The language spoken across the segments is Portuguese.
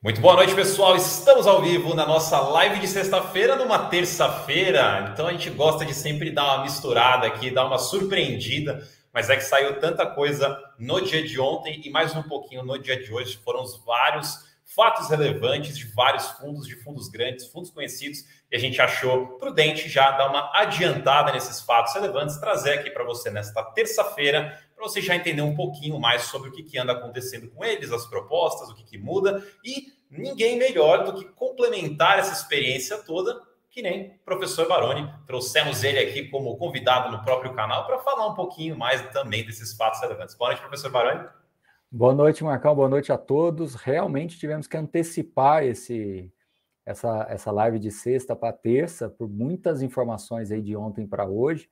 Muito boa noite, pessoal. Estamos ao vivo na nossa live de sexta-feira, numa terça-feira. Então a gente gosta de sempre dar uma misturada aqui, dar uma surpreendida, mas é que saiu tanta coisa no dia de ontem e mais um pouquinho no dia de hoje. Foram os vários fatos relevantes de vários fundos, de fundos grandes, fundos conhecidos, e a gente achou prudente já dar uma adiantada nesses fatos relevantes, trazer aqui para você nesta terça-feira para você já entender um pouquinho mais sobre o que, que anda acontecendo com eles, as propostas, o que, que muda, e ninguém melhor do que complementar essa experiência toda, que nem o professor Baroni. Trouxemos ele aqui como convidado no próprio canal para falar um pouquinho mais também desses fatos relevantes. Boa noite, professor Baroni. Boa noite, Marcão. Boa noite a todos. Realmente tivemos que antecipar esse, essa, essa live de sexta para terça, por muitas informações aí de ontem para hoje.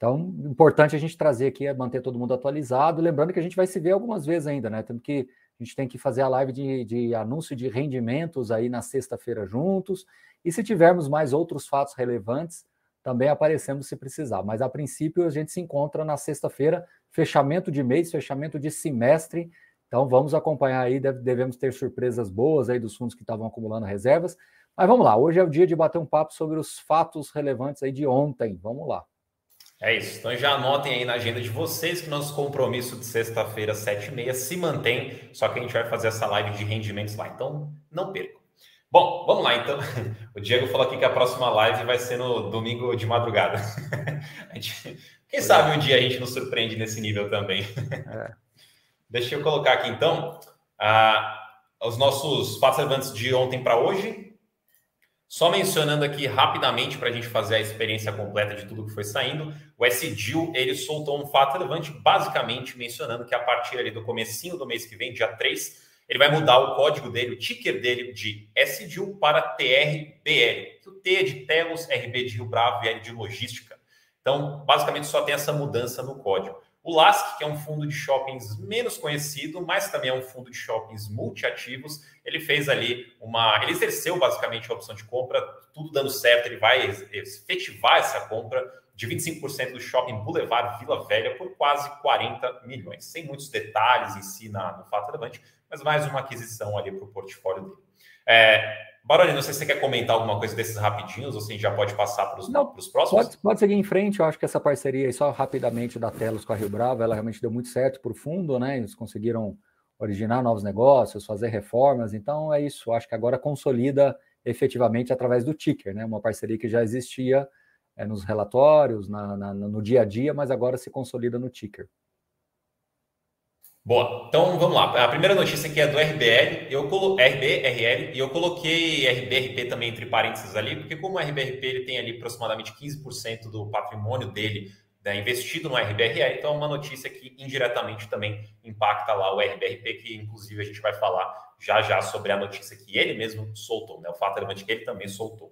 Então, importante a gente trazer aqui, é manter todo mundo atualizado. Lembrando que a gente vai se ver algumas vezes ainda, né? Temos que, a gente tem que fazer a live de, de anúncio de rendimentos aí na sexta-feira juntos. E se tivermos mais outros fatos relevantes, também aparecemos se precisar. Mas a princípio a gente se encontra na sexta-feira, fechamento de mês, fechamento de semestre. Então vamos acompanhar aí, devemos ter surpresas boas aí dos fundos que estavam acumulando reservas. Mas vamos lá, hoje é o dia de bater um papo sobre os fatos relevantes aí de ontem. Vamos lá. É isso. Então já anotem aí na agenda de vocês que nosso compromisso de sexta-feira, 7h30, se mantém, só que a gente vai fazer essa live de rendimentos lá. Então, não percam. Bom, vamos lá então. O Diego falou aqui que a próxima live vai ser no domingo de madrugada. Gente, quem sabe um dia a gente nos surpreende nesse nível também. É. Deixa eu colocar aqui então uh, os nossos fatos relevantes de ontem para hoje. Só mencionando aqui rapidamente para a gente fazer a experiência completa de tudo que foi saindo, o SDIL ele soltou um fato relevante, basicamente mencionando que a partir ali do comecinho do mês que vem, dia 3, ele vai mudar o código dele, o ticker dele de SDIL para TRBL, que o T é de Telos, RB de Rio Bravo e L de Logística. Então, basicamente só tem essa mudança no código. O LASC, que é um fundo de shoppings menos conhecido, mas também é um fundo de shoppings multiativos, ele fez ali uma. Ele exerceu basicamente a opção de compra, tudo dando certo, ele vai efetivar essa compra de 25% do shopping Boulevard Vila Velha por quase 40 milhões. Sem muitos detalhes em si na, no fato relevante, mas mais uma aquisição ali para o portfólio dele. É, Baroni, não sei se você quer comentar alguma coisa desses rapidinhos ou se a gente já pode passar para os próximos. Pode, pode seguir em frente, eu acho que essa parceria aí, só rapidamente da Telos com a Rio Bravo, ela realmente deu muito certo para o fundo, né? Eles conseguiram originar novos negócios, fazer reformas, então é isso, acho que agora consolida efetivamente através do ticker, né? Uma parceria que já existia é, nos relatórios, na, na, no dia a dia, mas agora se consolida no ticker. Boa, então vamos lá. A primeira notícia aqui é do RBL, eu colo... RBRL, e eu coloquei RBRP também entre parênteses ali, porque como o RBRP ele tem ali aproximadamente 15% do patrimônio dele né, investido no RBRL, então é uma notícia que indiretamente também impacta lá o RBRP, que inclusive a gente vai falar já já sobre a notícia que ele mesmo soltou, né? O fato relevante que ele também soltou.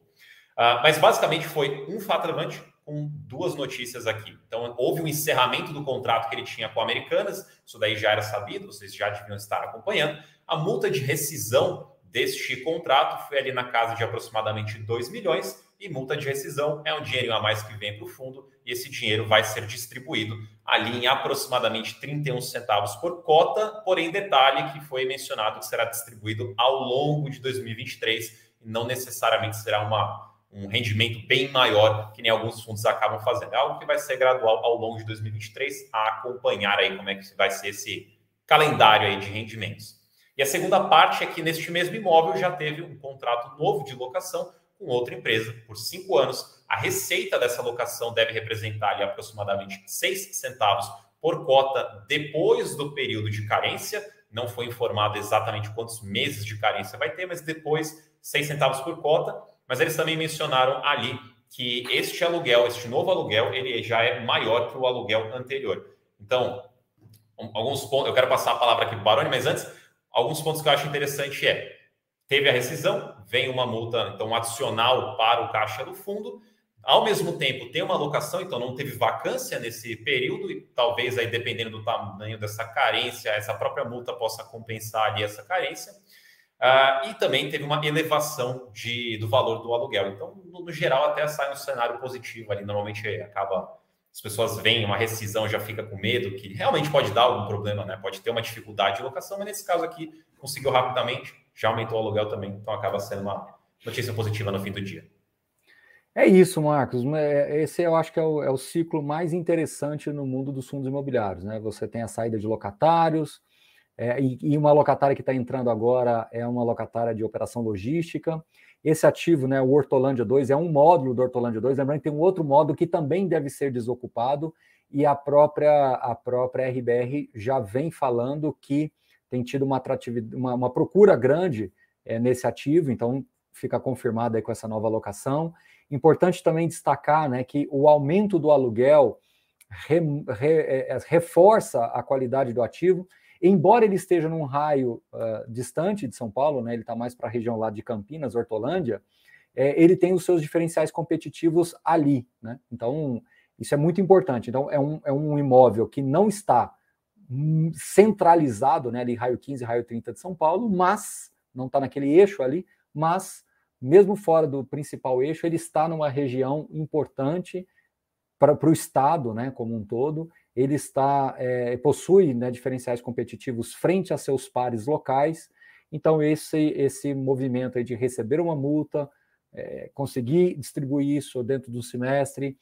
Uh, mas basicamente foi um fato relevante com duas notícias aqui. Então, houve um encerramento do contrato que ele tinha com Americanas, isso daí já era sabido, vocês já deviam estar acompanhando. A multa de rescisão deste contrato foi ali na casa de aproximadamente 2 milhões, e multa de rescisão é um dinheiro a mais que vem para o fundo, e esse dinheiro vai ser distribuído ali em aproximadamente 31 centavos por cota, porém, detalhe que foi mencionado que será distribuído ao longo de 2023, e não necessariamente será uma um rendimento bem maior que nem alguns fundos acabam fazendo. É algo que vai ser gradual ao longo de 2023, a acompanhar aí como é que vai ser esse calendário aí de rendimentos. E a segunda parte é que neste mesmo imóvel já teve um contrato novo de locação com outra empresa por cinco anos. A receita dessa locação deve representar ali aproximadamente seis centavos por cota depois do período de carência. Não foi informado exatamente quantos meses de carência vai ter, mas depois seis centavos por cota mas eles também mencionaram ali que este aluguel, este novo aluguel, ele já é maior que o aluguel anterior. Então, alguns pontos, eu quero passar a palavra aqui para o Baroni, mas antes, alguns pontos que eu acho interessante é, teve a rescisão, vem uma multa, então, adicional para o caixa do fundo, ao mesmo tempo tem uma alocação, então não teve vacância nesse período, e talvez aí, dependendo do tamanho dessa carência, essa própria multa possa compensar ali essa carência. Uh, e também teve uma elevação de, do valor do aluguel. Então, no, no, geral, até sai um cenário positivo ali. Normalmente acaba, as pessoas veem uma rescisão, já fica com medo, que realmente pode dar algum problema, né? Pode ter uma dificuldade de locação, mas nesse caso aqui conseguiu rapidamente, já aumentou o aluguel também, então acaba sendo uma notícia positiva no fim do dia. É isso, Marcos. É, esse eu acho que é o, é o, ciclo mais interessante no mundo dos fundos imobiliários. Né? Você tem a saída de locatários, é, e, e, uma locatária que está entrando agora é uma locatária de operação logística. Esse ativo, né, o Hortolândia 2, é um módulo do Hortolândia 2. Lembrando que tem um outro módulo que também deve ser desocupado, e a própria, a própria RBR já vem falando que tem tido uma, atratividade, uma, uma procura grande é, nesse ativo, então fica confirmado aí com essa nova locação. Importante também destacar né, que o aumento do aluguel re, re, é, reforça a qualidade do ativo, embora ele esteja num raio uh, distante de São Paulo, né, ele está mais para a região lá de Campinas, Hortolândia, é, ele tem os seus diferenciais competitivos ali. Né? Então, isso é muito importante. Então, é um, é um imóvel que não está centralizado, né, ali raio 15, raio 30 de São Paulo, mas não está naquele eixo ali, mas mesmo fora do principal eixo, ele está numa região importante para o Estado né, como um todo. Ele está é, possui né, diferenciais competitivos frente a seus pares locais. Então, esse, esse movimento de receber uma multa, é, conseguir distribuir isso dentro do semestre,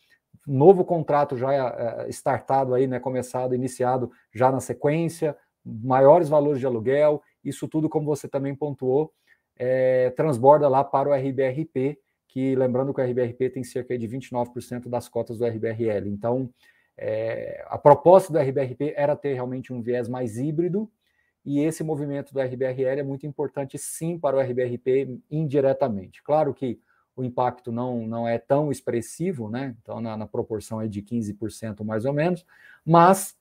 novo contrato já é, startado aí, né, começado, iniciado já na sequência, maiores valores de aluguel, isso tudo, como você também pontuou, é, transborda lá para o RBRP, que lembrando que o RBRP tem cerca de 29% das cotas do RBRL. Então, é, a proposta do RBRP era ter realmente um viés mais híbrido, e esse movimento do RBRL é muito importante sim para o RBRP indiretamente. Claro que o impacto não, não é tão expressivo, né? Então, na, na proporção é de 15% mais ou menos, mas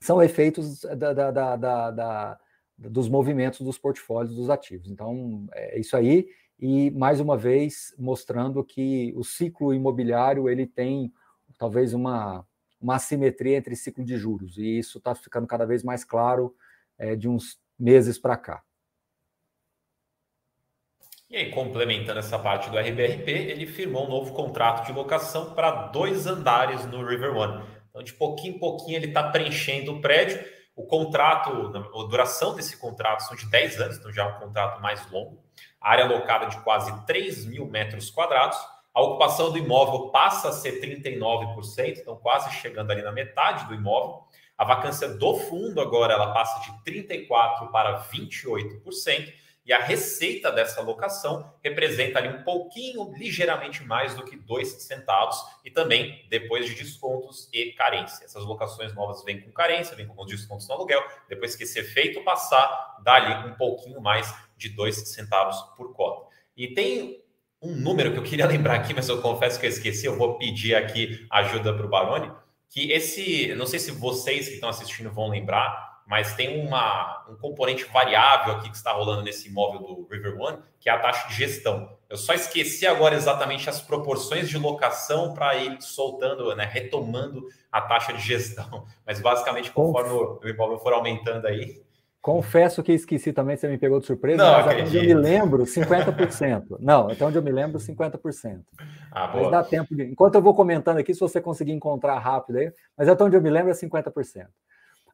são efeitos da, da, da, da dos movimentos dos portfólios dos ativos. Então, é isso aí. E, mais uma vez, mostrando que o ciclo imobiliário ele tem talvez uma, uma assimetria entre ciclo de juros. E isso está ficando cada vez mais claro é, de uns meses para cá. E aí, complementando essa parte do RBRP, ele firmou um novo contrato de locação para dois andares no River One. Então, de pouquinho em pouquinho, ele está preenchendo o prédio o contrato, a duração desse contrato são de 10 anos, então já é um contrato mais longo. A área alocada de quase 3 mil metros quadrados. A ocupação do imóvel passa a ser 39%, então quase chegando ali na metade do imóvel. A vacância do fundo agora ela passa de 34% para 28% e a receita dessa locação representa ali um pouquinho, ligeiramente mais do que dois centavos, e também depois de descontos e carência. Essas locações novas vêm com carência, vêm com os descontos no aluguel, depois que esse efeito passar, dá ali um pouquinho mais de dois centavos por cota. E tem um número que eu queria lembrar aqui, mas eu confesso que eu esqueci, eu vou pedir aqui ajuda para o Baroni, que esse, não sei se vocês que estão assistindo vão lembrar, mas tem uma, um componente variável aqui que está rolando nesse imóvel do River One, que é a taxa de gestão. Eu só esqueci agora exatamente as proporções de locação para ir soltando, né, retomando a taxa de gestão. Mas basicamente, conforme o imóvel for aumentando aí. Confesso que esqueci também, você me pegou de surpresa, não, mas até onde eu me lembro, 50%. não, até onde eu me lembro, 50%. Ah, mas dá tempo de. Enquanto eu vou comentando aqui, se você conseguir encontrar rápido aí, mas até onde eu me lembro é 50%.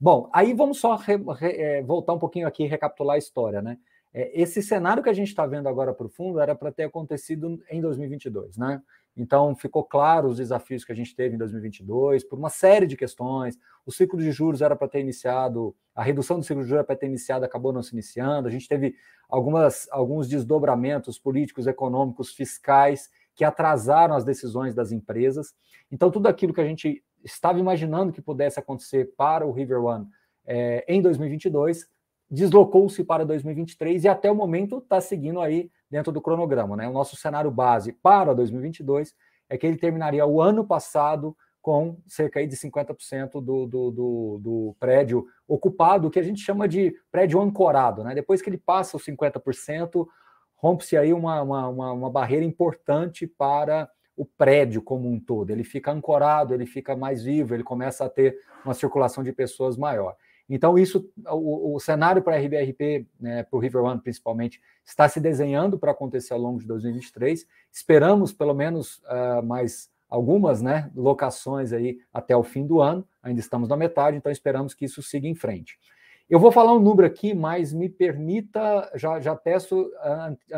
Bom, aí vamos só re, re, é, voltar um pouquinho aqui e recapitular a história, né? É, esse cenário que a gente está vendo agora para o fundo era para ter acontecido em 2022, né? Então, ficou claro os desafios que a gente teve em 2022, por uma série de questões. O ciclo de juros era para ter iniciado, a redução do ciclo de juros era para ter iniciado, acabou não se iniciando. A gente teve algumas, alguns desdobramentos políticos, econômicos, fiscais, que atrasaram as decisões das empresas. Então, tudo aquilo que a gente estava imaginando que pudesse acontecer para o River One é, em 2022, deslocou-se para 2023 e até o momento está seguindo aí dentro do cronograma. Né? O nosso cenário base para 2022 é que ele terminaria o ano passado com cerca de 50% do, do, do, do, prédio ocupado, que a gente chama de prédio ancorado. Né? Depois que ele passa os 50%, rompe-se aí uma, uma, uma, uma barreira importante para o prédio como um todo. Ele fica ancorado, ele fica mais vivo, ele começa a ter uma circulação de pessoas maior. Então, isso, o, o cenário para a RBRP, né, para o River One principalmente, está se desenhando para acontecer ao longo de 2023. Esperamos pelo menos uh, mais algumas né, locações aí até o fim do ano, ainda estamos na metade, então esperamos que isso siga em frente. Eu vou falar um número aqui, mas me permita, já, já peço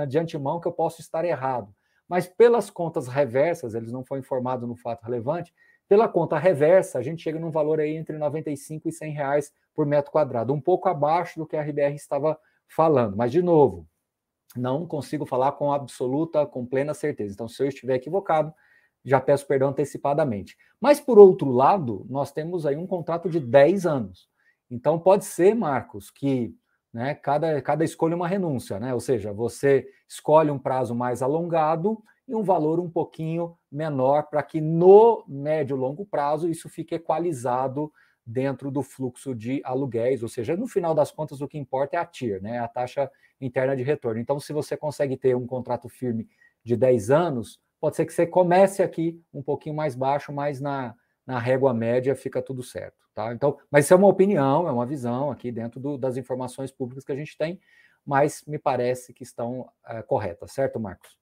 de antemão que eu posso estar errado. Mas pelas contas reversas, eles não foram informados no fato relevante, pela conta reversa, a gente chega num valor aí entre 95 e 100 reais por metro quadrado, um pouco abaixo do que a RBR estava falando. Mas, de novo, não consigo falar com absoluta, com plena certeza. Então, se eu estiver equivocado, já peço perdão antecipadamente. Mas, por outro lado, nós temos aí um contrato de 10 anos. Então, pode ser, Marcos, que né, cada, cada escolha é uma renúncia, né? Ou seja, você escolhe um prazo mais alongado e um valor um pouquinho menor para que no médio e longo prazo isso fique equalizado dentro do fluxo de aluguéis, ou seja, no final das contas o que importa é a TIR, né, a taxa interna de retorno. Então, se você consegue ter um contrato firme de 10 anos, pode ser que você comece aqui um pouquinho mais baixo, mas na, na régua média fica tudo certo. Tá? Então, mas isso é uma opinião, é uma visão aqui dentro do, das informações públicas que a gente tem, mas me parece que estão é, corretas, certo, Marcos?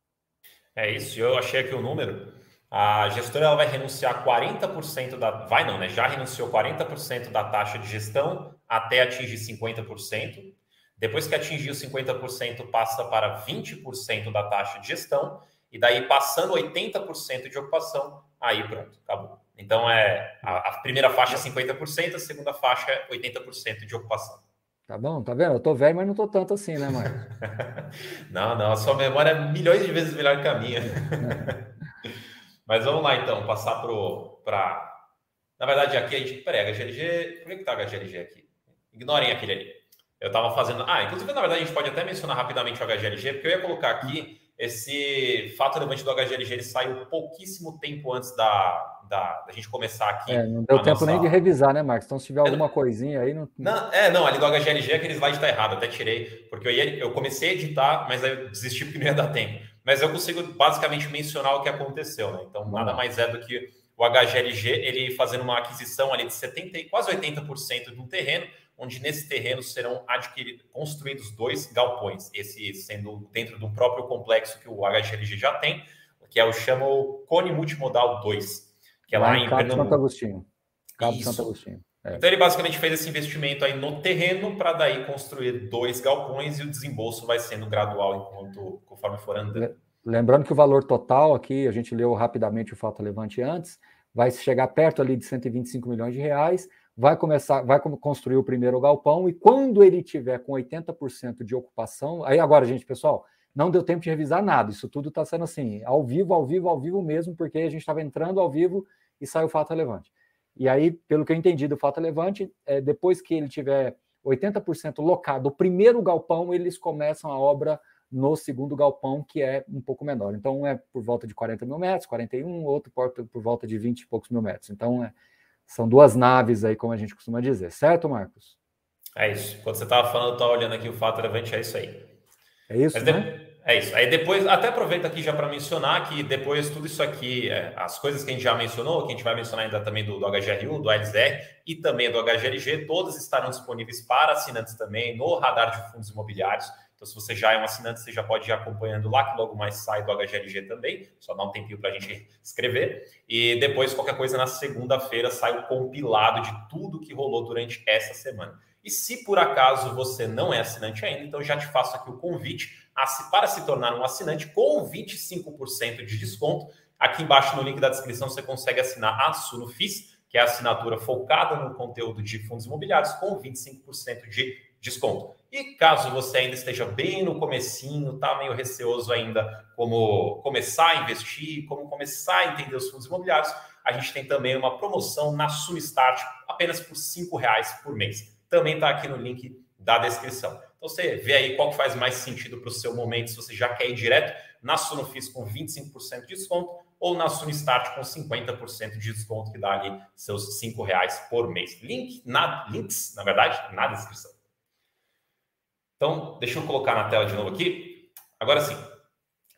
É isso, eu achei aqui o número. A gestora ela vai renunciar 40% da. Vai não, né? Já renunciou 40% da taxa de gestão até atingir 50%. Depois que atingir os 50%, passa para 20% da taxa de gestão. E daí, passando 80% de ocupação, aí pronto, acabou. Então, é a, a primeira faixa é 50%, a segunda faixa é 80% de ocupação. Tá bom, tá vendo? Eu tô velho, mas não tô tanto assim, né, Marcos? não, não, a sua memória é milhões de vezes melhor que a minha. mas vamos lá, então, passar para. Na verdade, aqui a gente. Peraí, HGLG. Por que, que tá HGLG aqui? Ignorem aquele ali. Eu estava fazendo. Ah, inclusive, na verdade, a gente pode até mencionar rapidamente o HGLG, porque eu ia colocar aqui esse fato relevante do HGLG, ele saiu pouquíssimo tempo antes da, da, da gente começar aqui. É, não deu tempo nossa... nem de revisar, né, Marcos? Então, se tiver é, alguma coisinha aí. Não... não... é, não, ali do HGLG, aquele slide está errado, até tirei, porque eu, ia, eu comecei a editar, mas aí eu desisti porque não ia dar tempo. Mas eu consigo basicamente mencionar o que aconteceu, né? Então, nada mais é do que o HGLG, ele fazendo uma aquisição ali de 70, quase 80% de um terreno, onde nesse terreno serão adquiridos, construídos dois galpões, esse sendo dentro do próprio complexo que o HGLG já tem, que é o chama o Cone Multimodal 2 que é lá, lá em, em Cabo Santo Agostinho. Cabo Isso. Santo Agostinho. É. Então ele basicamente fez esse investimento aí no terreno para daí construir dois galpões e o desembolso vai sendo gradual enquanto conforme for andando. Lembrando que o valor total aqui, a gente leu rapidamente o fato levante antes, vai chegar perto ali de 125 milhões de reais, vai começar, vai construir o primeiro galpão e quando ele tiver com 80% de ocupação, aí agora, gente, pessoal, não deu tempo de revisar nada, isso tudo está sendo assim, ao vivo, ao vivo, ao vivo mesmo, porque a gente estava entrando ao vivo e sai o fato relevante. E aí, pelo que eu entendi do fato relevante, é, depois que ele tiver 80% locado, o primeiro galpão, eles começam a obra no segundo galpão, que é um pouco menor. Então, um é por volta de 40 mil metros, 41, outro por, por volta de 20 e poucos mil metros. Então, é, são duas naves aí, como a gente costuma dizer. Certo, Marcos? É isso. Quando você estava falando, eu estava olhando aqui o fato relevante, é isso aí. É isso, Mas né? É isso. Aí depois, até aproveita aqui já para mencionar que depois tudo isso aqui, é, as coisas que a gente já mencionou, que a gente vai mencionar ainda também do, do HGRU, do LZR e também do HGLG, todas estarão disponíveis para assinantes também no radar de fundos imobiliários. Então, se você já é um assinante, você já pode ir acompanhando lá, que logo mais sai do HGLG também. Só dá um tempinho para a gente escrever. E depois, qualquer coisa, na segunda-feira sai o compilado de tudo que rolou durante essa semana. E se por acaso você não é assinante ainda, então já te faço aqui o convite para se tornar um assinante com 25% de desconto. Aqui embaixo no link da descrição você consegue assinar a Sunofis, que é a assinatura focada no conteúdo de fundos imobiliários, com 25% de desconto. E caso você ainda esteja bem no comecinho, tá meio receoso ainda como começar a investir, como começar a entender os fundos imobiliários, a gente tem também uma promoção na Sunstart apenas por R$ reais por mês. Também está aqui no link da descrição. Então você vê aí qual que faz mais sentido para o seu momento, se você já quer ir direto na Sunofis com 25% de desconto ou na Sunstart com 50% de desconto, que dá ali seus R$ reais por mês. Link, na, links, na verdade, na descrição. Então, deixa eu colocar na tela de novo aqui. Agora sim.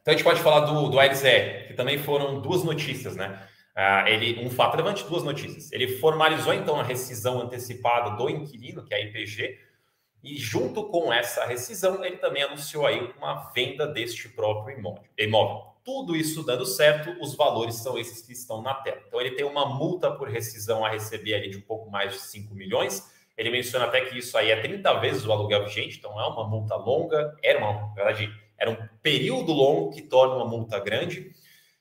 Então a gente pode falar do, do ALZE, que também foram duas notícias, né? Uh, ele, um fato relevante, duas notícias. Ele formalizou então a rescisão antecipada do inquilino, que é a IPG, e junto com essa rescisão, ele também anunciou aí uma venda deste próprio imóvel. Tudo isso dando certo, os valores são esses que estão na tela. Então ele tem uma multa por rescisão a receber ali de um pouco mais de 5 milhões Ele menciona até que isso aí é 30 vezes o aluguel vigente, então é uma multa longa, era uma, na verdade, era um período longo que torna uma multa grande.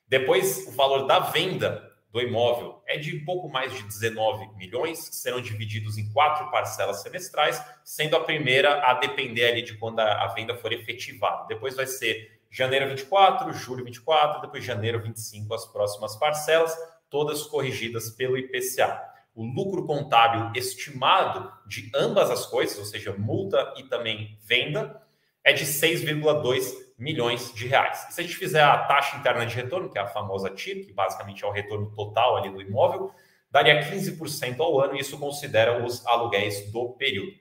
Depois, o valor da venda do imóvel é de pouco mais de 19 milhões, que serão divididos em quatro parcelas semestrais, sendo a primeira a depender ali de quando a, a venda for efetivada. Depois vai ser janeiro 24, julho 24, depois janeiro 25 as próximas parcelas, todas corrigidas pelo IPCA. O lucro contábil estimado de ambas as coisas, ou seja, multa e também venda, é de 6,2 milhões de reais. E se a gente fizer a taxa interna de retorno, que é a famosa TIR, que basicamente é o retorno total ali do imóvel, daria 15% ao ano, e isso considera os aluguéis do período.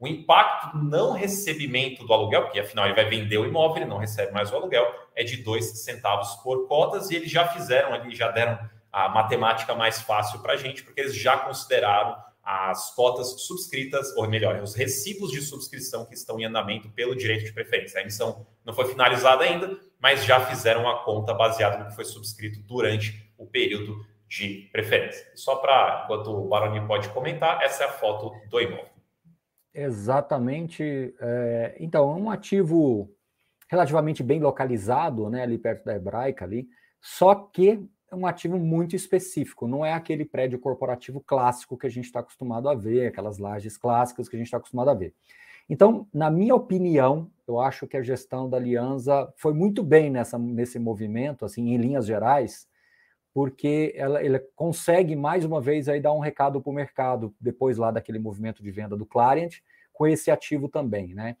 O impacto não recebimento do aluguel, porque afinal ele vai vender o imóvel, ele não recebe mais o aluguel, é de 2 centavos por cotas, e eles já fizeram ali, já deram a matemática mais fácil para a gente, porque eles já consideraram as cotas subscritas, ou melhor, os recibos de subscrição que estão em andamento pelo direito de preferência. A emissão não foi finalizada ainda, mas já fizeram a conta baseada no que foi subscrito durante o período de preferência. Só para, enquanto o Baroni pode comentar, essa é a foto do imóvel. Exatamente. É, então, é um ativo relativamente bem localizado, né, ali perto da Hebraica ali, só que é um ativo muito específico, não é aquele prédio corporativo clássico que a gente está acostumado a ver, aquelas lajes clássicas que a gente está acostumado a ver. Então, na minha opinião, eu acho que a gestão da Aliança foi muito bem nessa, nesse movimento, assim, em linhas gerais, porque ela, ela consegue mais uma vez aí dar um recado para o mercado, depois lá daquele movimento de venda do Clarient, com esse ativo também, né?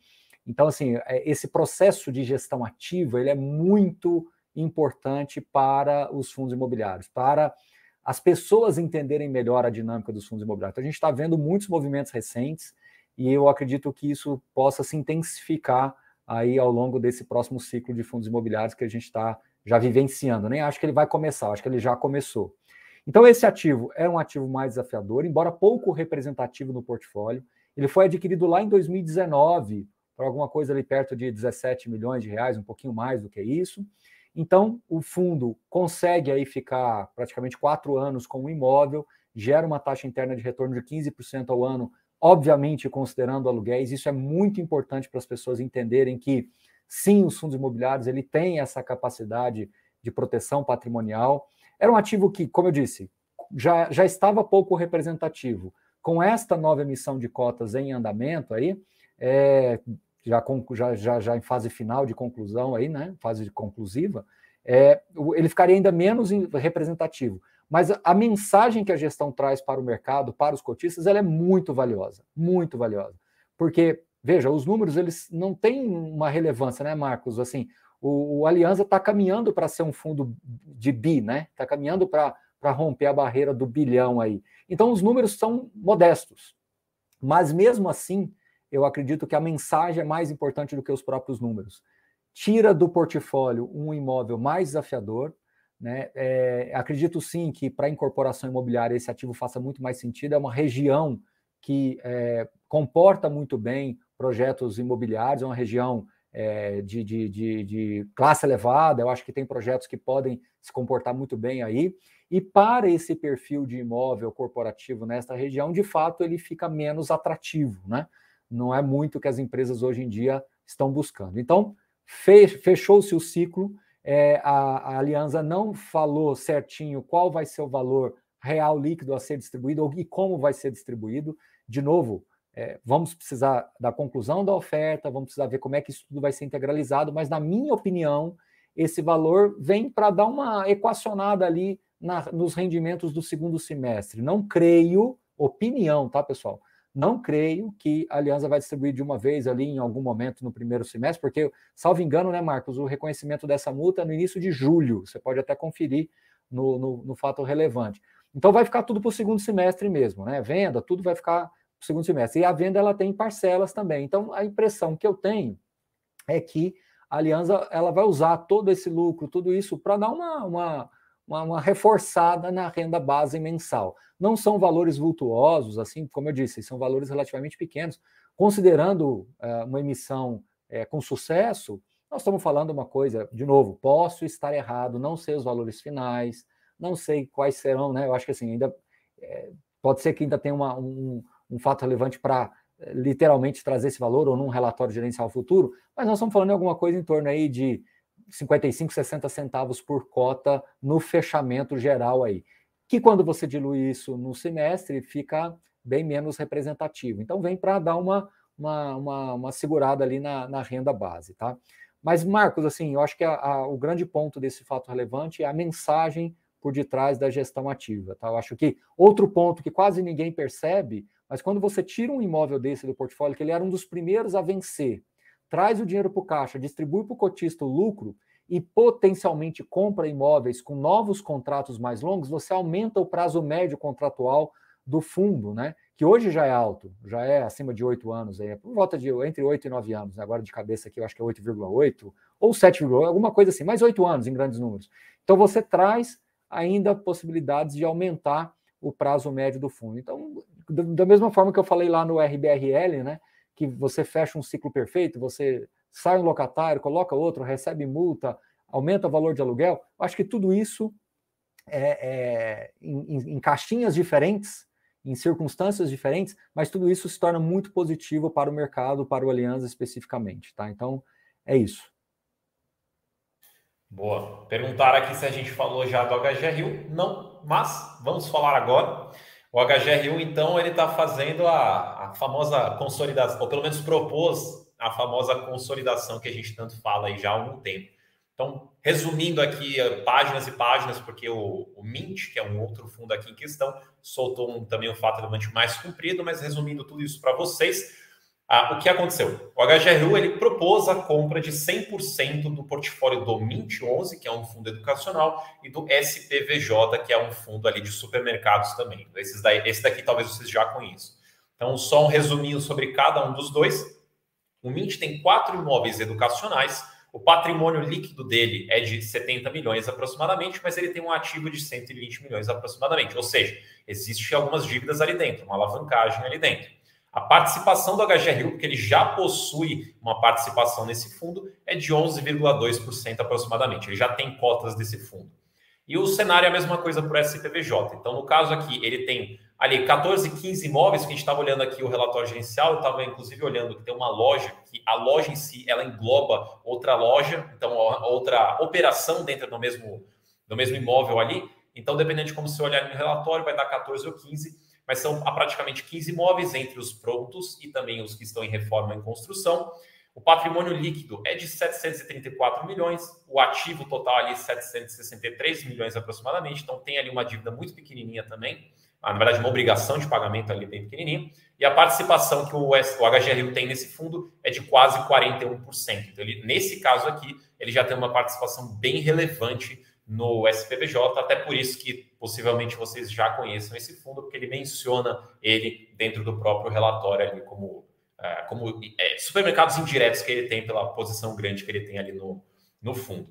Então, assim, é, esse processo de gestão ativa, ele é muito importante para os fundos imobiliários, para as pessoas entenderem melhor a dinâmica dos fundos imobiliários. Então, a gente está vendo muitos movimentos recentes e eu acredito que isso possa se intensificar aí ao longo desse próximo ciclo de fundos imobiliários que a gente está já vivenciando. Nem acho que ele vai começar, acho que ele já começou. Então, esse ativo é um ativo mais desafiador, embora pouco representativo no portfólio. Ele foi adquirido lá em 2019 por alguma coisa ali perto de 17 milhões de reais, um pouquinho mais do que isso. Então, o fundo consegue aí ficar praticamente quatro anos com o imóvel, gera uma taxa interna de retorno de 15% ao ano, obviamente considerando aluguéis. Isso é muito importante para as pessoas entenderem que, sim, os fundos imobiliários ele tem essa capacidade de proteção patrimonial. Era um ativo que, como eu disse, já, já estava pouco representativo. Com esta nova emissão de cotas em andamento aí, é, já, já, já, já em fase final de conclusão aí, né? Fase conclusiva, é, ele ficaria ainda menos representativo. Mas a mensagem que a gestão traz para o mercado, para os cotistas, ela é muito valiosa, muito valiosa. Porque, veja, os números eles não têm uma relevância, né, Marcos? Assim, o, o Aliança está caminhando para ser um fundo de bi, né? Está caminhando para romper a barreira do bilhão aí. Então, os números são modestos. Mas mesmo assim, eu acredito que a mensagem é mais importante do que os próprios números. Tira do portfólio um imóvel mais desafiador. Né? É, acredito sim que para incorporação imobiliária esse ativo faça muito mais sentido. É uma região que é, comporta muito bem projetos imobiliários, é uma região é, de, de, de, de, classe elevada, eu acho que tem projetos que podem se comportar muito bem aí. E para esse perfil de imóvel corporativo nesta região, de fato, ele fica menos atrativo, né? Não é muito que as empresas hoje em dia estão buscando. Então, fechou-se o ciclo, é, a, a Aliança não falou certinho qual vai ser o valor real líquido a ser distribuído e como vai ser distribuído. De novo, é, vamos precisar da conclusão da oferta, vamos precisar ver como é que isso tudo vai ser integralizado, mas, na minha opinião, esse valor vem para dar uma equacionada ali na, nos rendimentos do segundo semestre. Não creio, opinião, tá, pessoal? Não creio que a Aliança vai distribuir de uma vez ali em algum momento no primeiro semestre, porque, salvo engano, né, Marcos, o reconhecimento dessa multa é no início de julho. Você pode até conferir no, no, no fato relevante. Então vai ficar tudo para o segundo semestre mesmo, né? Venda, tudo vai ficar para o segundo semestre. E a venda ela tem parcelas também. Então a impressão que eu tenho é que a Aliança ela vai usar todo esse lucro, tudo isso, para dar uma, uma uma, uma, reforçada na renda base mensal. Não são valores vultuosos, assim como eu disse, são valores relativamente pequenos. Considerando uh, uma emissão uh, com sucesso, nós estamos falando uma coisa, de novo, posso estar errado, não sei os valores finais, não sei quais serão, né? Eu acho que assim, ainda é, pode ser que ainda tenha uma, um, um fato relevante para eh, literalmente trazer esse valor ou num relatório gerencial futuro, mas nós estamos falando em alguma coisa em torno aí de 55, 60 centavos por cota no fechamento geral aí. Que quando você dilui isso no semestre, fica bem menos representativo. Então vem para dar uma, uma, uma, uma, segurada ali na, na, renda base, tá? Mas, Marcos, assim, eu acho que a, a, o grande ponto desse fato relevante é a mensagem por detrás da gestão ativa, tá? Eu acho que outro ponto que quase ninguém percebe, mas quando você tira um imóvel desse do portfólio, que ele era um dos primeiros a vencer, traz o dinheiro para o caixa, distribui para o cotista o lucro e potencialmente compra imóveis com novos contratos mais longos, você aumenta o prazo médio contratual do fundo, né? Que hoje já é alto, já é acima de oito anos, é por volta de entre 8 e 9 anos, agora de cabeça aqui eu acho que é 8,8 ou 7,8, alguma coisa assim, mais oito anos em grandes números. Então você traz ainda possibilidades de aumentar o prazo médio do fundo. Então, da mesma forma que eu falei lá no RBRL, né? Que você fecha um ciclo perfeito, você sai um locatário, coloca outro, recebe multa, aumenta o valor de aluguel. Acho que tudo isso é, é em, em caixinhas diferentes em circunstâncias diferentes, mas tudo isso se torna muito positivo para o mercado, para o Aliança especificamente, tá? Então, é isso. Boa. Perguntaram aqui se a gente falou já do HGRU. Não, mas vamos falar agora. O HGRU, então, ele está fazendo a, a famosa consolidação, ou pelo menos propôs a famosa consolidação que a gente tanto fala aí já há algum tempo. Então, resumindo aqui eh, páginas e páginas, porque o, o, Mint, que é um outro fundo aqui em questão, soltou um, também um fato relevante mais comprido, mas resumindo tudo isso para vocês, ah, o que aconteceu? O HGRU ele propôs a compra de 100% do portfólio do Mint 11, que é um fundo educacional, e do SPVJ, que é um fundo ali de supermercados também. Esses daí, esse daqui talvez vocês já conheçam. Então, só um resuminho sobre cada um dos dois. O Mint tem quatro imóveis educacionais, o patrimônio líquido dele é de 70 milhões aproximadamente, mas ele tem um ativo de 120 milhões aproximadamente. Ou seja, existem algumas dívidas ali dentro, uma alavancagem ali dentro. A participação do HGRU, porque ele já possui uma participação nesse fundo, é de 11,2% aproximadamente. Ele já tem cotas desse fundo. E o cenário é a mesma coisa para o SPVJ. Então, no caso aqui, ele tem ali 14, 15 imóveis, que a gente estava olhando aqui o relatório gerencial, eu estava inclusive olhando que tem uma loja, que a loja em si, ela engloba outra loja, então outra operação dentro do mesmo, do mesmo imóvel ali. Então, dependendo de como você olhar no relatório, vai dar 14 ou 15, mas são praticamente 15 imóveis entre os prontos e também os que estão em reforma em construção. O patrimônio líquido é de 734 milhões, o ativo total ali 763 milhões aproximadamente, então tem ali uma dívida muito pequenininha também. Ah, na verdade, uma obrigação de pagamento ali bem pequenininho, e a participação que o, o HGRU tem nesse fundo é de quase 41%. Então, ele, nesse caso aqui, ele já tem uma participação bem relevante no SPVJ, até por isso que possivelmente vocês já conheçam esse fundo, porque ele menciona ele dentro do próprio relatório ali como, é, como é, supermercados indiretos que ele tem pela posição grande que ele tem ali no, no fundo.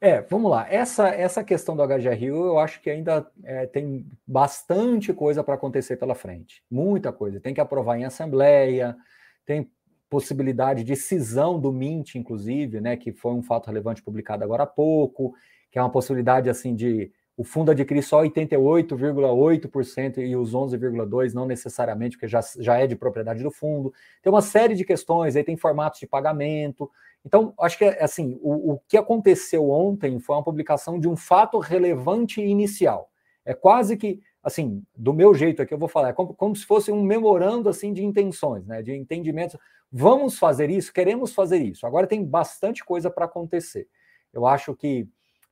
É, vamos lá. Essa, essa questão do HGRU, eu acho que ainda é, tem bastante coisa para acontecer pela frente. Muita coisa. Tem que aprovar em assembleia, tem possibilidade de cisão do MINT, inclusive, né, que foi um fato relevante publicado agora há pouco, que é uma possibilidade assim de o fundo adquirir só 88,8% e os 11,2% não necessariamente, porque já, já é de propriedade do fundo. Tem uma série de questões, aí tem formatos de pagamento, então, acho que assim, o, o que aconteceu ontem foi uma publicação de um fato relevante inicial. É quase que, assim, do meu jeito aqui eu vou falar, é como, como se fosse um memorando assim de intenções, né, de entendimentos. Vamos fazer isso, queremos fazer isso. Agora tem bastante coisa para acontecer. Eu acho que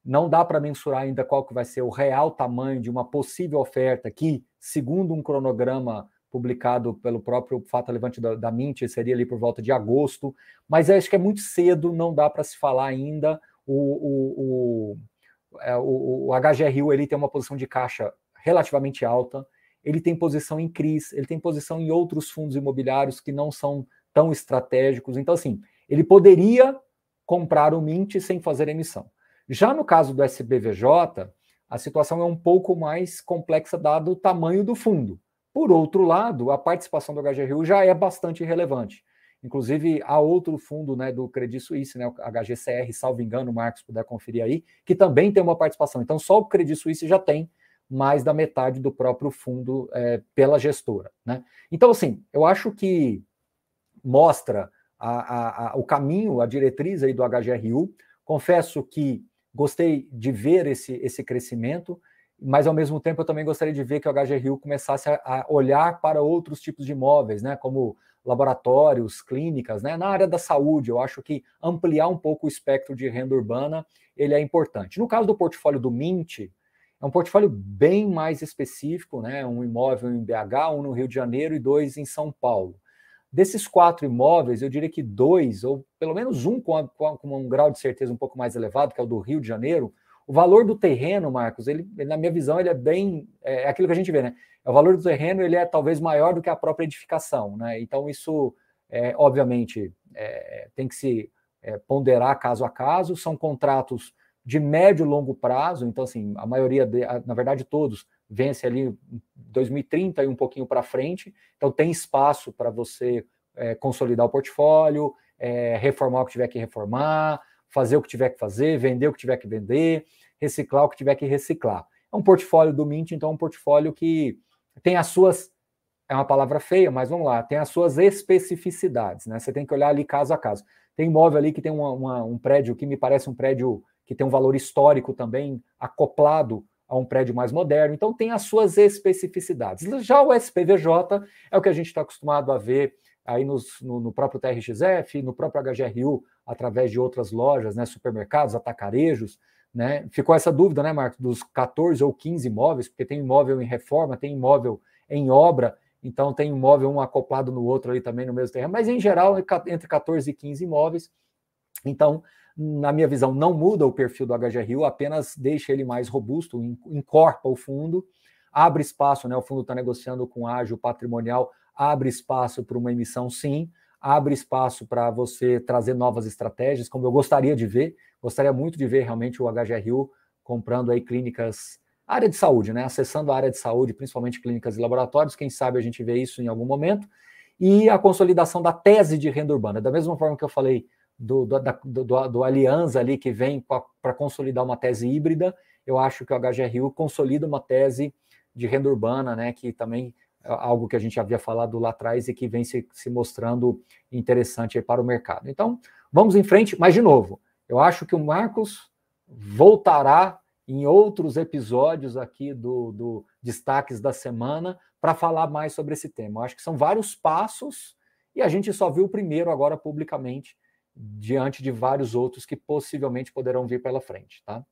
não dá para mensurar ainda qual que vai ser o real tamanho de uma possível oferta que, segundo um cronograma publicado pelo próprio Fato Levante da, da Mint, seria ali por volta de agosto, mas acho que é muito cedo, não dá para se falar ainda. O, o, o, é, o, o HGRU ele tem uma posição de caixa relativamente alta, ele tem posição em CRIs, ele tem posição em outros fundos imobiliários que não são tão estratégicos. Então, assim, ele poderia comprar o Mint sem fazer emissão. Já no caso do SBVJ, a situação é um pouco mais complexa dado o tamanho do fundo. Por outro lado, a participação do HGRU já é bastante relevante. Inclusive, há outro fundo né, do Credit Suisse, né, o HGCR, salvo engano, Marcos puder conferir aí, que também tem uma participação. Então, só o Credit Suisse já tem mais da metade do próprio fundo é, pela gestora. Né? Então, assim, eu acho que mostra a, a, a, o caminho, a diretriz aí do HGRU. Confesso que gostei de ver esse, esse crescimento, mas ao mesmo tempo eu também gostaria de ver que o HGRU começasse a, a olhar para outros tipos de imóveis, né, como laboratórios, clínicas, né, na área da saúde. Eu acho que ampliar um pouco o espectro de renda urbana ele é importante. No caso do portfólio do Mint, é um portfólio bem mais específico, né, um imóvel em BH, um no Rio de Janeiro e dois em São Paulo. Desses quatro imóveis, eu diria que dois, ou pelo menos um com, a, com, um grau de certeza um pouco mais elevado, que é o do Rio de Janeiro, o valor do terreno, Marcos, ele, na minha visão, ele é bem. É, é aquilo que a gente vê, né? O valor do terreno ele é talvez maior do que a própria edificação, né? Então, isso, é, obviamente, é, tem que se é, ponderar caso a caso. São contratos de médio e longo prazo, então, assim, a maioria, de, na verdade, todos vence ali 2030 e um pouquinho para frente, então tem espaço para você é, consolidar o portfólio, é, reformar o que tiver que reformar, fazer o que tiver que fazer, vender o que tiver que vender, reciclar o que tiver que reciclar. É um portfólio do Mint, então é um portfólio que tem as suas, é uma palavra feia, mas vamos lá, tem as suas especificidades, né? Você tem que olhar ali caso a caso. Tem imóvel ali que tem uma, uma, um prédio que me parece um prédio que tem um valor histórico também acoplado a um prédio mais moderno, então tem as suas especificidades. Já o SPVJ é o que a gente está acostumado a ver aí nos, no, no, próprio TRXF, no próprio HGRU, através de outras lojas, né, supermercados, atacarejos, né? Ficou essa dúvida, né, Marcos, dos 14 ou 15 imóveis, porque tem imóvel em reforma, tem imóvel em obra, então tem imóvel um acoplado no outro ali também no mesmo terreno, mas em geral entre 14 e 15 imóveis. Então, na minha visão, não muda o perfil do HGRU, apenas deixa ele mais robusto, encorpa o fundo, abre espaço, né? O fundo está negociando com ágil patrimonial, abre espaço para uma emissão, sim, abre espaço para você trazer novas estratégias, como eu gostaria de ver, gostaria muito de ver realmente o HGRU comprando aí clínicas, área de saúde, né? Acessando a área de saúde, principalmente clínicas e laboratórios, quem sabe a gente vê isso em algum momento, e a consolidação da tese de renda urbana, da mesma forma que eu falei do, do, do, do Aliança ali que vem para consolidar uma tese híbrida, eu acho que o HGRU consolida uma tese de renda urbana, né, que também é algo que a gente havia falado lá atrás e que vem se, se mostrando interessante para o mercado. Então, vamos em frente, mas de novo, eu acho que o Marcos voltará em outros episódios aqui do, do Destaques da Semana para falar mais sobre esse tema. Eu acho que são vários passos e a gente só viu o primeiro agora publicamente diante de vários outros que possivelmente poderão vir pela frente, tá?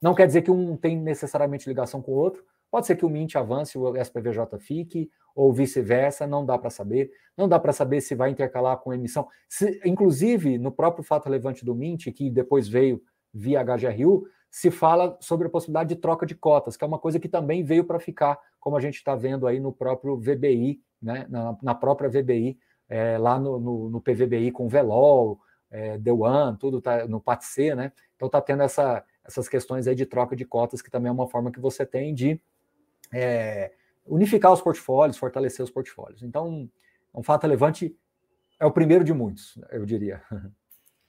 Não quer dizer que um tem necessariamente ligação com o outro, pode ser que o Mint avance, o SPVJ fique, ou vice-versa, não dá para saber. Não dá para saber se vai intercalar com emissão. Se, inclusive, no próprio fato relevante do Mint, que depois veio via HGRU, se fala sobre a possibilidade de troca de cotas, que é uma coisa que também veio para ficar, como a gente está vendo aí no próprio VBI, né, na, na própria VBI, é, lá no, no, no, PVBI com Velol, é, The One, tudo tá no PATC, né? Então tá tendo essa, essas questões aí de troca de cotas, que também é uma forma que você tem de é, unificar os portfólios, fortalecer os portfólios. Então, um fato relevante é o primeiro de muitos, eu diria.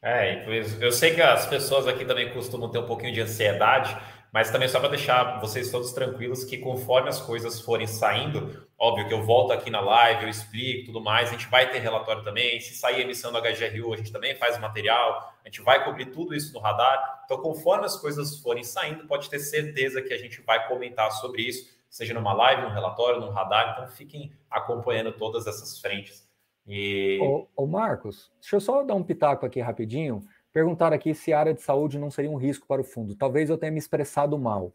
É, eu sei que as pessoas aqui também costumam ter um pouquinho de ansiedade, mas também só para deixar vocês todos tranquilos que conforme as coisas forem saindo, óbvio que eu volto aqui na live, eu explico tudo mais, a gente vai ter relatório também, se sair emissão do HGRU, a gente também faz material, a gente vai cobrir tudo isso no radar. Então, conforme as coisas forem saindo, pode ter certeza que a gente vai comentar sobre isso, seja numa live, num relatório, num radar, então fiquem acompanhando todas essas frentes. E... Ô, ô Marcos, deixa eu só dar um pitaco aqui rapidinho. Perguntar aqui se a área de saúde não seria um risco para o fundo. Talvez eu tenha me expressado mal.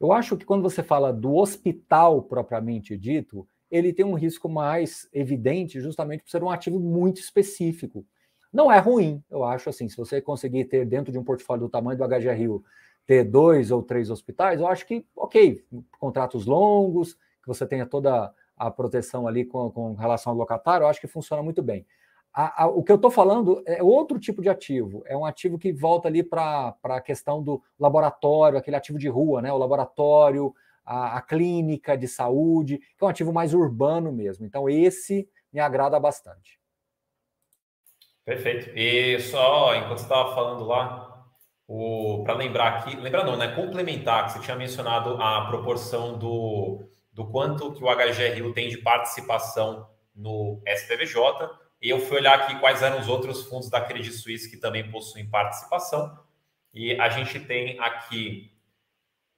Eu acho que quando você fala do hospital propriamente dito, ele tem um risco mais evidente, justamente por ser um ativo muito específico. Não é ruim, eu acho assim, se você conseguir ter dentro de um portfólio do tamanho do HGRU, ter dois ou três hospitais, eu acho que, ok, contratos longos, que você tenha toda a proteção ali com, com relação ao locatário, eu acho que funciona muito bem. A, a, o que eu estou falando é outro tipo de ativo, é um ativo que volta ali para a questão do laboratório, aquele ativo de rua, né? O laboratório, a, a, clínica de saúde, que é um ativo mais urbano mesmo. Então, esse me agrada bastante. Perfeito. E só, enquanto você estava falando lá, Para lembrar aqui, lembrar não, né? Complementar que você tinha mencionado a proporção do, do quanto que o HGRU tem de participação no SPVJ. Eu fui olhar aqui quais eram os outros fundos da Credit Suisse que também possuem participação. E a gente tem aqui.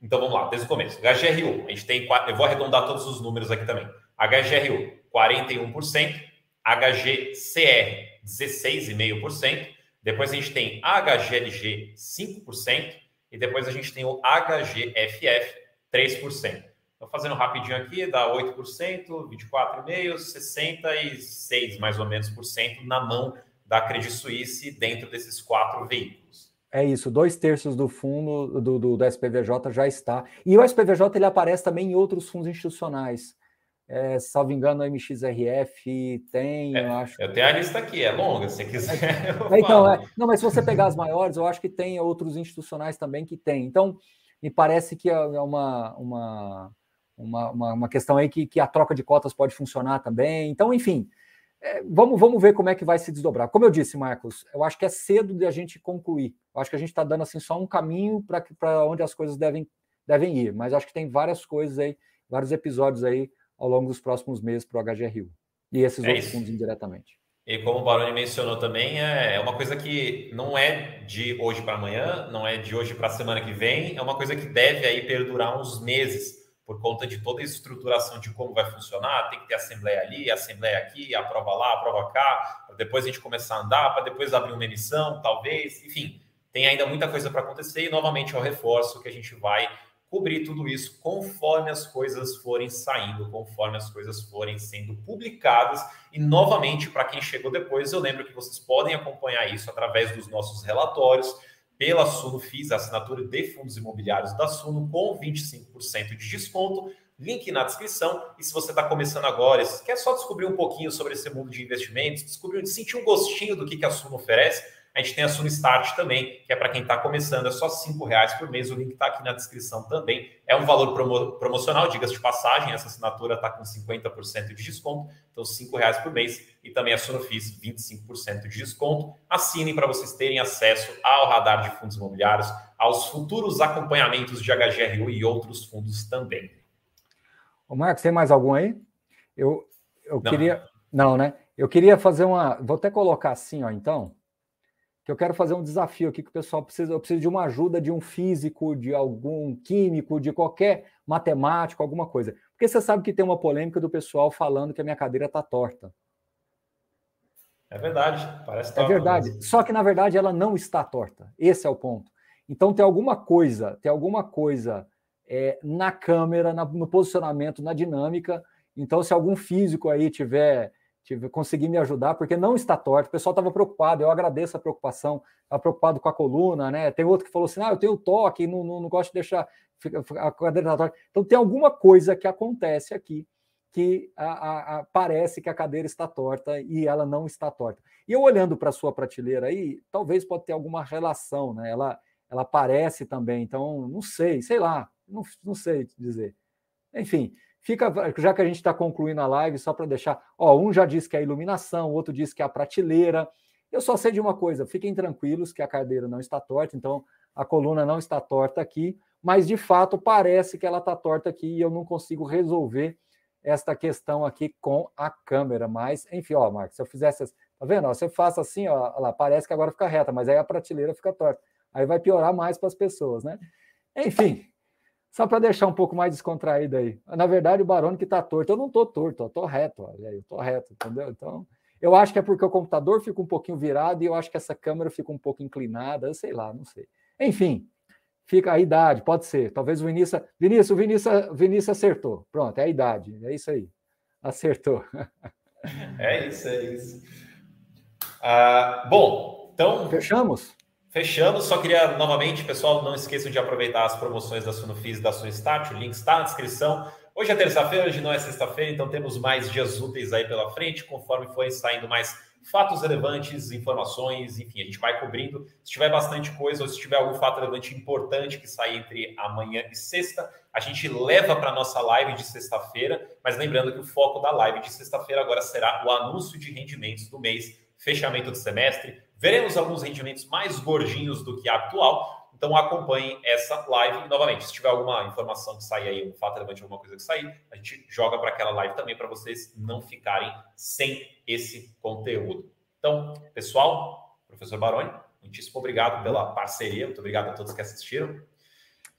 Então vamos lá, desde o começo. HGRU, a gente tem. Eu vou arredondar todos os números aqui também. HGRU, 41%. HGCR, 16,5%. Depois a gente tem HGLG, 5%. E depois a gente tem o HGFF, 3%. Então, fazendo rapidinho aqui, dá 8%, 24,5%, 66% mais ou menos por cento na mão da Credit Suisse dentro desses quatro veículos. É isso, dois terços do fundo do, do, do SPVJ já está. E o SPVJ ele aparece também em outros fundos institucionais. É, salvo engano, o MXRF tem, é, eu acho. Eu tenho a lista aqui, é longa, se quiser. É, então, é, não, mas se você pegar as maiores, eu acho que tem outros institucionais também que tem. Então, me parece que é uma, uma, uma, uma, uma questão aí que, que a troca de cotas pode funcionar também. Então, enfim, é, vamos, vamos ver como é que vai se desdobrar. Como eu disse, Marcos, eu acho que é cedo de a gente concluir. Eu acho que a gente está dando assim só um caminho para onde as coisas devem, devem ir, mas acho que tem várias coisas aí, vários episódios aí ao longo dos próximos meses para o HGRU e esses é outros isso. fundos indiretamente. E como o Baroni mencionou também, é uma coisa que não é de hoje para amanhã, não é de hoje para a semana que vem, é uma coisa que deve aí perdurar uns meses por conta de toda a estruturação de como vai funcionar, tem que ter assembleia ali, assembleia aqui, a prova lá, a prova cá, para depois a gente começar a andar, para depois abrir uma emissão, talvez, enfim, tem ainda muita coisa para acontecer e novamente eu reforço que a gente vai cobrir tudo isso conforme as coisas forem saindo, conforme as coisas forem sendo publicadas. E novamente, para quem chegou depois, eu lembro que vocês podem acompanhar isso através dos nossos relatórios pela Suno FIS, assinatura de fundos imobiliários da Suno, com 25% de desconto. Link na descrição. E se você está começando agora, quer só descobrir um pouquinho sobre esse mundo de investimentos, descobrir, sentir um gostinho do que, que a Suno oferece, a gente tem a Suno Start também, que é para quem está começando, é só R$ reais por mês. O link está aqui na descrição também. É um valor promo promocional, diga-se de passagem, essa assinatura está com 50% de desconto, então R$ reais por mês. E também a Sunofis, 25% de desconto. Assinem para vocês terem acesso ao radar de fundos imobiliários, aos futuros acompanhamentos de HGRU e outros fundos também. Ô Marcos, tem mais algum aí? Eu, eu Não. queria. Não, né? Eu queria fazer uma. Vou até colocar assim, ó, então que eu quero fazer um desafio aqui que o pessoal precisa, eu preciso de uma ajuda de um físico, de algum químico, de qualquer matemático, alguma coisa. Porque você sabe que tem uma polêmica do pessoal falando que a minha cadeira está torta. É verdade, parece torta. É verdade, mesmo. só que na verdade ela não está torta. Esse é o ponto. Então tem alguma coisa, tem alguma coisa é, na câmera, na, no posicionamento, na dinâmica. Então se algum físico aí tiver tive, consegui me ajudar, porque não está torto. O pessoal estava preocupado, eu agradeço a preocupação, estava preocupado com a coluna, né? Tem outro que falou assim: ah, eu tenho toque, não, não, não gosto de deixar a cadeira tá torta. Então tem alguma coisa que acontece aqui que a, a, a, parece que a cadeira está torta e ela não está torta. E eu olhando para a sua prateleira aí, talvez pode ter alguma relação, né? Ela, ela aparece também, então não sei, sei lá, não, não sei dizer. Enfim, Fica, já que a gente está concluindo a live, só para deixar. Ó, um já disse que é a iluminação, outro disse que é a prateleira. Eu só sei de uma coisa: fiquem tranquilos que a cadeira não está torta, então a coluna não está torta aqui, mas de fato parece que ela está torta aqui e eu não consigo resolver esta questão aqui com a câmera. Mas, enfim, ó, Marcos, se eu fizesse. Tá vendo? Ó, se eu faço assim, ó, lá, parece que agora fica reta, mas aí a prateleira fica torta. Aí vai piorar mais para as pessoas, né? Enfim, só para deixar um pouco mais descontraído aí. Na verdade, o Barone que está torto. Eu não estou torto, eu estou reto. Olha aí, eu estou reto, entendeu? Então, eu acho que é porque o computador fica um pouquinho virado e eu acho que essa câmera fica um pouco inclinada, eu sei lá, não sei. Enfim, fica a idade, pode ser. Talvez o Vinícius. Vinícius, o Vinícius, Vinícius acertou. Pronto, é a idade. É isso aí. Acertou. É isso, é isso. Ah, bom, então. Fechamos? Fechando, só queria novamente, pessoal, não esqueçam de aproveitar as promoções da Sunofis e da Sunstat, o link está na descrição. Hoje é terça-feira, hoje não é sexta-feira, então temos mais dias úteis aí pela frente, conforme forem saindo mais fatos relevantes, informações, enfim, a gente vai cobrindo. Se tiver bastante coisa ou se tiver algum fato relevante importante que sair entre amanhã e sexta, a gente leva para a nossa live de sexta-feira, mas lembrando que o foco da live de sexta-feira agora será o anúncio de rendimentos do mês, fechamento do semestre, veremos alguns rendimentos mais gordinhos do que atual. Então acompanhem essa live. E, novamente, se tiver alguma informação que sair aí, um fato relevante, alguma coisa que sair, a gente joga para aquela live também para vocês não ficarem sem esse conteúdo. Então, pessoal, professor Baroni, muitíssimo obrigado pela parceria. Muito obrigado a todos que assistiram.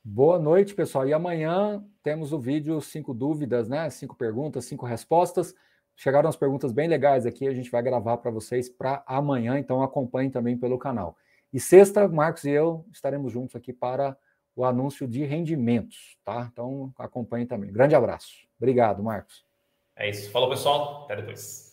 Boa noite, pessoal. E amanhã temos o vídeo cinco dúvidas, né? Cinco perguntas, cinco respostas. Chegaram as perguntas bem legais aqui, a gente vai gravar para vocês para amanhã, então acompanhem também pelo canal. E sexta, Marcos e eu estaremos juntos aqui para o anúncio de rendimentos, tá? Então acompanhem também. Grande abraço. Obrigado, Marcos. É isso. Falou, pessoal. Até depois.